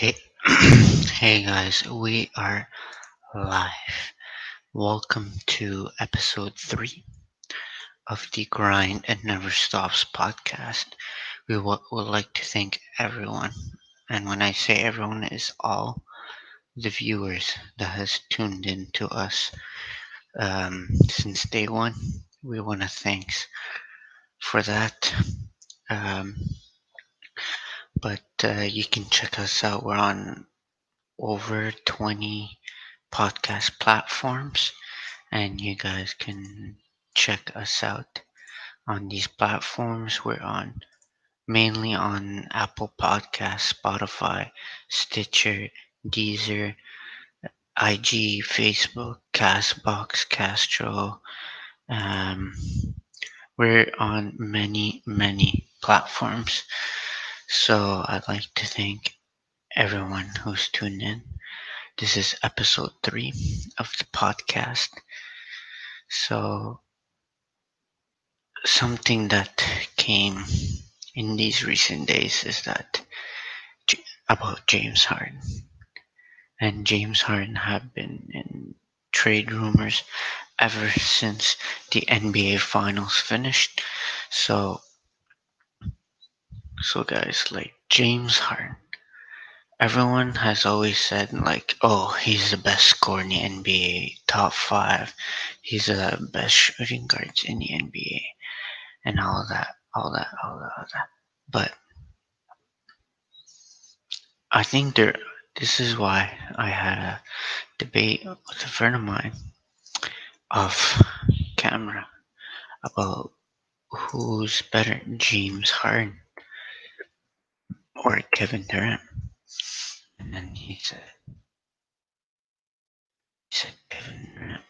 Hey, hey guys, we are live. Welcome to episode three of the Grind and Never Stops podcast. We w- would like to thank everyone, and when I say everyone, is all the viewers that has tuned in to us um, since day one. We want to thanks for that. Um, but uh, you can check us out. We're on over 20 podcast platforms, and you guys can check us out on these platforms. We're on mainly on Apple Podcasts, Spotify, Stitcher, Deezer, IG, Facebook, Castbox, Castro. Um, we're on many, many platforms. So I'd like to thank everyone who's tuned in. This is episode three of the podcast. So, something that came in these recent days is that about James Harden. And James Harden have been in trade rumors ever since the NBA finals finished. So so guys, like James Harden, everyone has always said like, oh, he's the best scorer in the NBA, top five. He's the best shooting guards in the NBA, and all that, all that, all that, all that. But I think there. This is why I had a debate with a friend of mine off camera about who's better, James Harden or Kevin Durant. And then he said, he said Kevin Durant.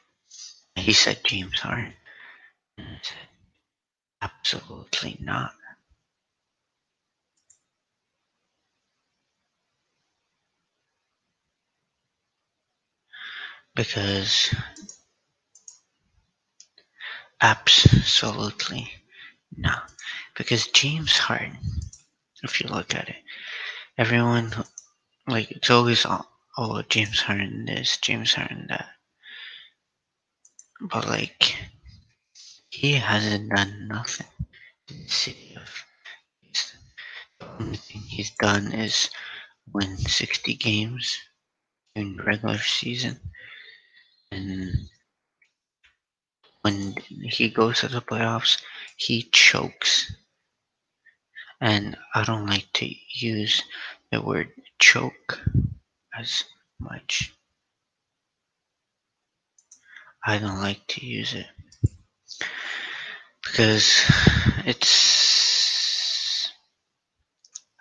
He said James Harden. And I said, absolutely not. Because absolutely not. Because James Harden, if you look at it, everyone like it's always oh, James Harden this, James Harden that. But like he hasn't done nothing in the city of Houston. The only thing he's done is win sixty games in regular season. And when he goes to the playoffs, he chokes. And I don't like to use the word choke as much. I don't like to use it because it's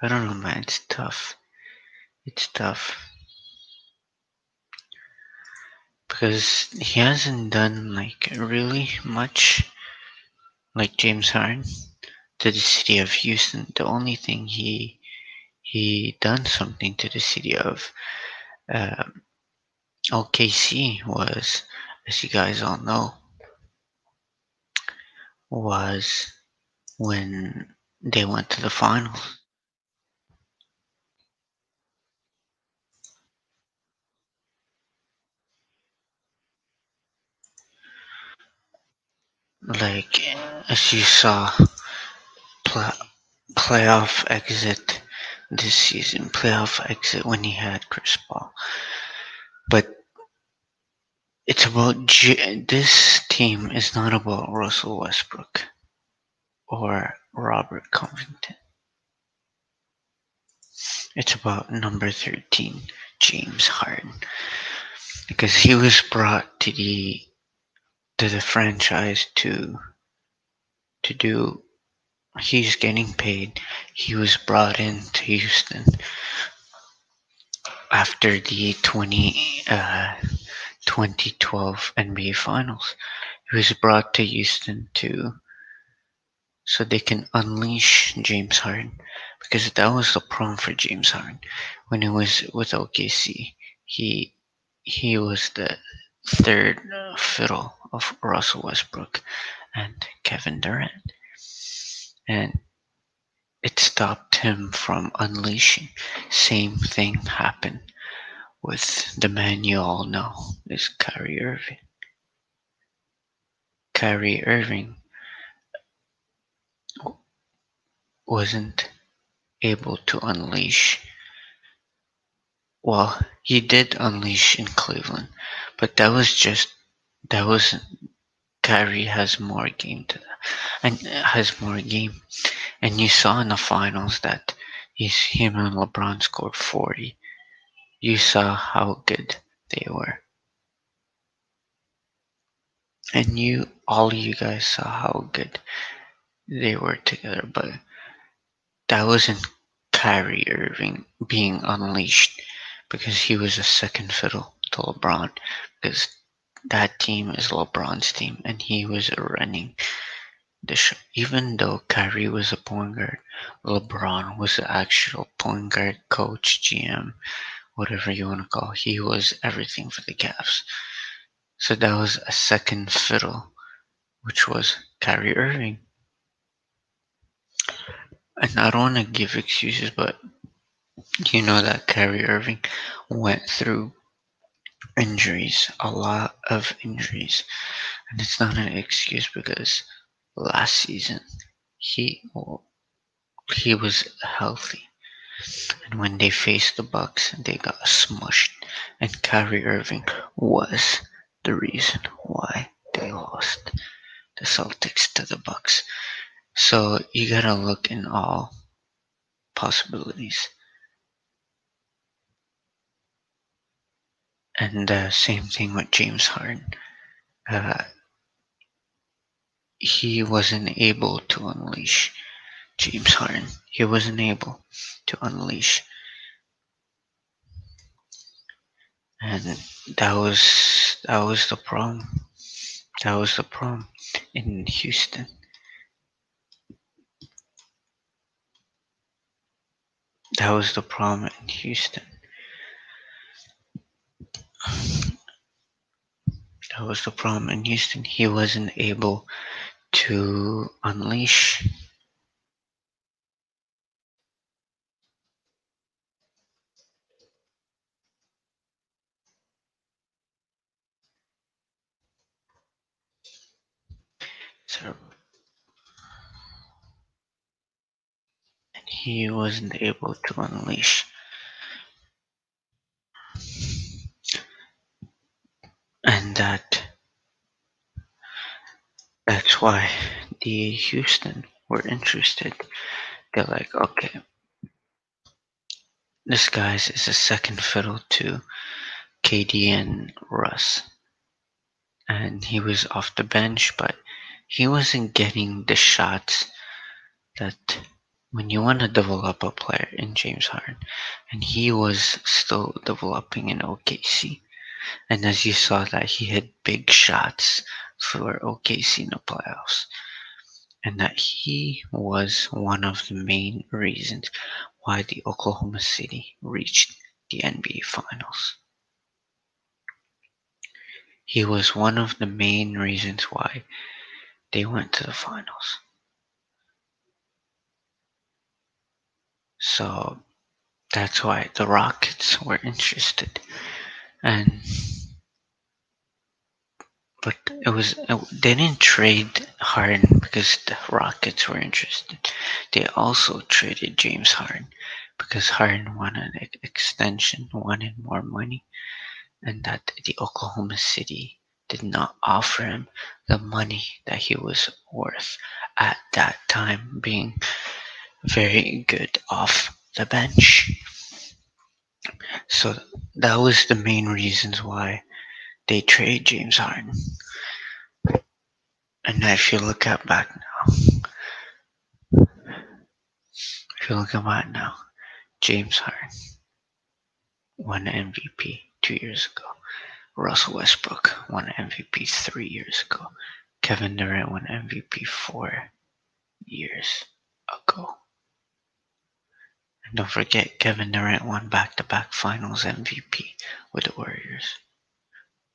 I don't know man it's tough. It's tough. Because he hasn't done like really much like James Harden to the city of Houston the only thing he he done something to the city of uh, OKC was as you guys all know was when they went to the finals. Like as you saw playoff exit this season playoff exit when he had Chris Paul. But it's about J- this team is not about Russell Westbrook or Robert Covington. It's about number 13 James Harden. Because he was brought to the to the franchise to to do he's getting paid. He was brought in to Houston after the 20 uh 2012 NBA finals. He was brought to Houston to so they can unleash James Harden because that was the problem for James Harden. When he was with OKC he he was the third fiddle of Russell Westbrook and Kevin Durant. And it stopped him from unleashing. Same thing happened with the man you all know is Kyrie Irving. Kyrie Irving wasn't able to unleash. Well, he did unleash in Cleveland, but that was just that was Kyrie has more game and uh, has more game. And you saw in the finals that he's him and LeBron scored forty. You saw how good they were. And you all you guys saw how good they were together, but that wasn't Kyrie Irving being unleashed because he was a second fiddle to LeBron because that team is LeBron's team and he was running the show. Even though Kyrie was a point guard, LeBron was the actual point guard, coach, GM, whatever you want to call. He was everything for the Cavs. So that was a second fiddle, which was Kyrie Irving. And I don't want to give excuses, but you know that Kyrie Irving went through injuries, a lot of injuries. And it's not an excuse because last season he he was healthy. And when they faced the Bucks, they got smushed. And Kyrie Irving was the reason why they lost the Celtics to the Bucks. So you gotta look in all possibilities. And uh, same thing with James Harden. Uh, he wasn't able to unleash James Harden. He wasn't able to unleash. And that was that was the problem. That was the problem in Houston. That was the problem in Houston. That was the problem in Houston. He wasn't able to unleash so and he wasn't able to unleash and that that's why the Houston were interested. They're like, okay, this guy's is a second fiddle to KD and Russ. And he was off the bench, but he wasn't getting the shots that when you want to develop a player in James Harden, and he was still developing in OKC. And as you saw that he had big shots for OKC in the playoffs. And that he was one of the main reasons why the Oklahoma City reached the NBA Finals. He was one of the main reasons why they went to the finals. So that's why the Rockets were interested. And but it was they didn't trade Harden because the Rockets were interested. They also traded James Harden because Harden wanted an extension, wanted more money, and that the Oklahoma City did not offer him the money that he was worth at that time, being very good off the bench. So that was the main reasons why they trade James Harden. And if you look at back now, if you look at back now, James Harden won MVP two years ago. Russell Westbrook won MVP three years ago. Kevin Durant won MVP four years ago. And don't forget, Kevin Durant won back to back finals MVP with the Warriors.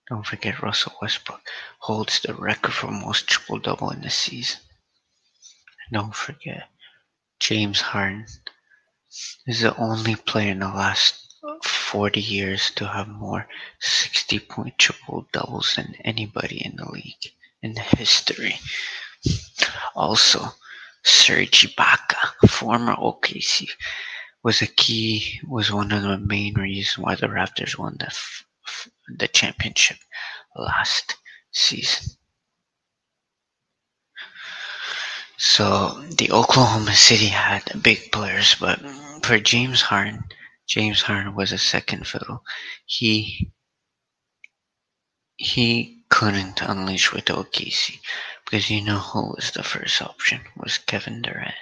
Don't forget Russell Westbrook holds the record for most triple double in the season. And don't forget James Harden is the only player in the last 40 years to have more 60 point triple doubles than anybody in the league in history. Also, Serge Ibaka, former OKC, was a key, was one of the main reasons why the Raptors won the f- f- the championship last season. So the Oklahoma City had big players, but for James Harden, James Harden was a second fiddle. He he couldn't unleash with OKC because you know who was the first option was Kevin Durant,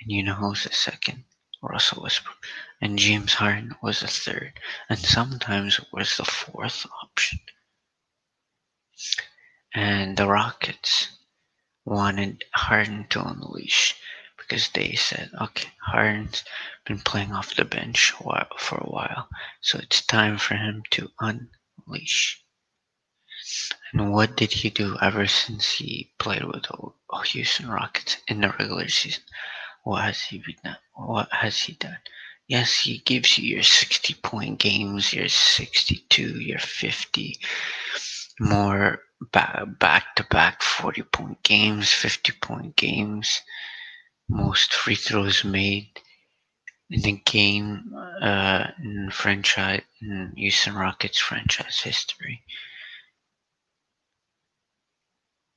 and you know who was the second Russell Westbrook, and James Harden was the third, and sometimes was the fourth option. And the Rockets wanted Harden to unleash because they said, okay, Harden's been playing off the bench for a while, so it's time for him to unleash. And what did he do ever since he played with the Houston Rockets in the regular season? What has he done? What has he done? Yes, he gives you your 60 point games, your 62, your 50, more back to back 40 point games, 50 point games, most free throws made in the game uh, in franchise in Houston Rockets franchise history.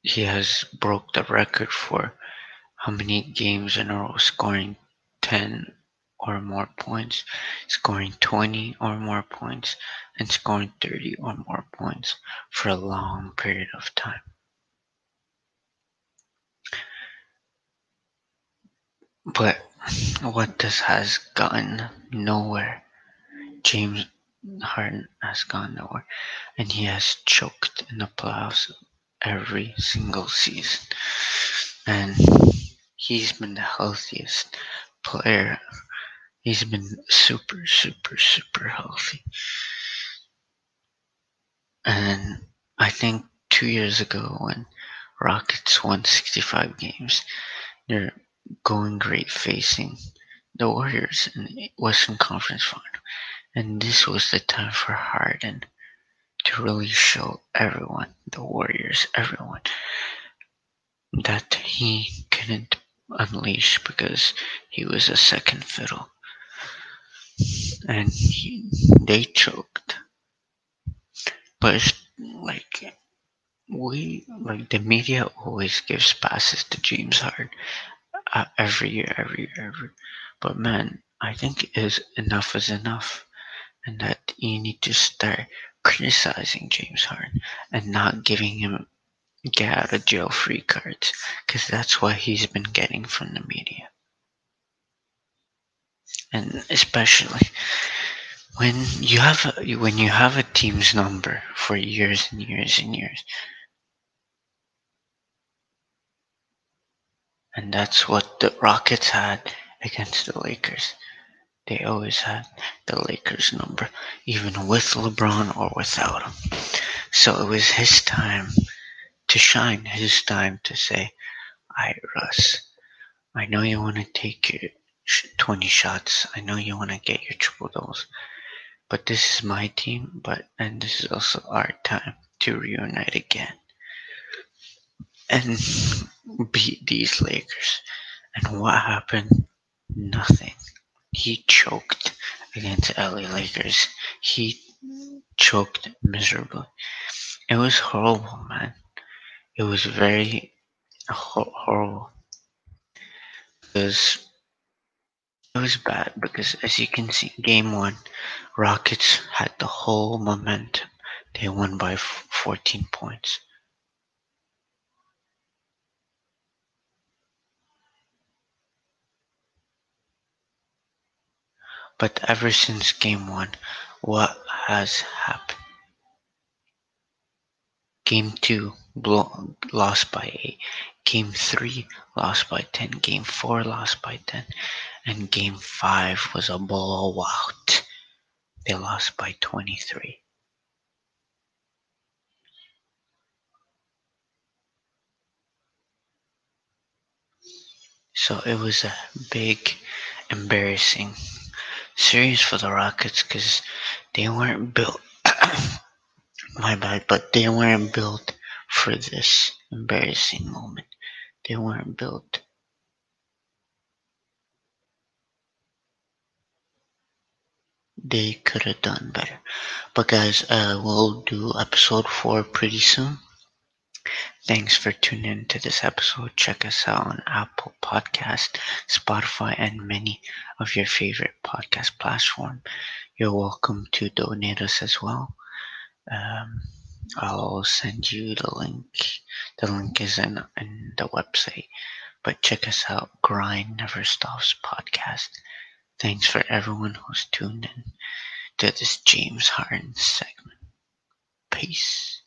He has broke the record for how many games in a row scoring 10 or more points, scoring 20 or more points, and scoring 30 or more points for a long period of time. But what this has gotten nowhere. James Harden has gone nowhere, and he has choked in the playoffs every single season. And he's been the healthiest player. He's been super, super, super healthy. And I think two years ago when Rockets won 65 games, they're going great facing the Warriors in the Western Conference Final. And this was the time for Harden to really show everyone, the Warriors, everyone, that he couldn't unleash because he was a second fiddle. And he, they choked. But it's like we like the media always gives passes to James Harden uh, every year, every year, every. But man, I think is enough is enough, and that you need to start criticizing James Harden and not giving him get out of jail free cards because that's what he's been getting from the media. And especially when you have a, when you have a team's number for years and years and years, and that's what the Rockets had against the Lakers. They always had the Lakers number, even with LeBron or without him. So it was his time to shine, his time to say, "I Russ, I know you want to take your 20 shots. I know you want to get your triple doubles, but this is my team. But and this is also our time to reunite again and beat these Lakers. And what happened? Nothing. He choked against LA Lakers. He choked miserably. It was horrible, man. It was very ho- horrible. Because it was bad because as you can see game one rockets had the whole momentum. They won by 14 points. But ever since game one what has happened? Game two lost by 8 game 3 lost by 10 game 4 lost by 10 and game 5 was a blowout. They lost by 23 So it was a big, embarrassing series for the Rockets because they weren't built. my bad, but they weren't built for this embarrassing moment. They weren't built. They could have done better. But guys, uh, we'll do episode four pretty soon. Thanks for tuning in to this episode. Check us out on Apple Podcast, Spotify, and many of your favorite podcast platforms. You're welcome to donate us as well. Um, I'll send you the link. The link is in, in the website. But check us out, Grind Never Stops podcast. Thanks for everyone who's tuned in to this James Harden segment. Peace.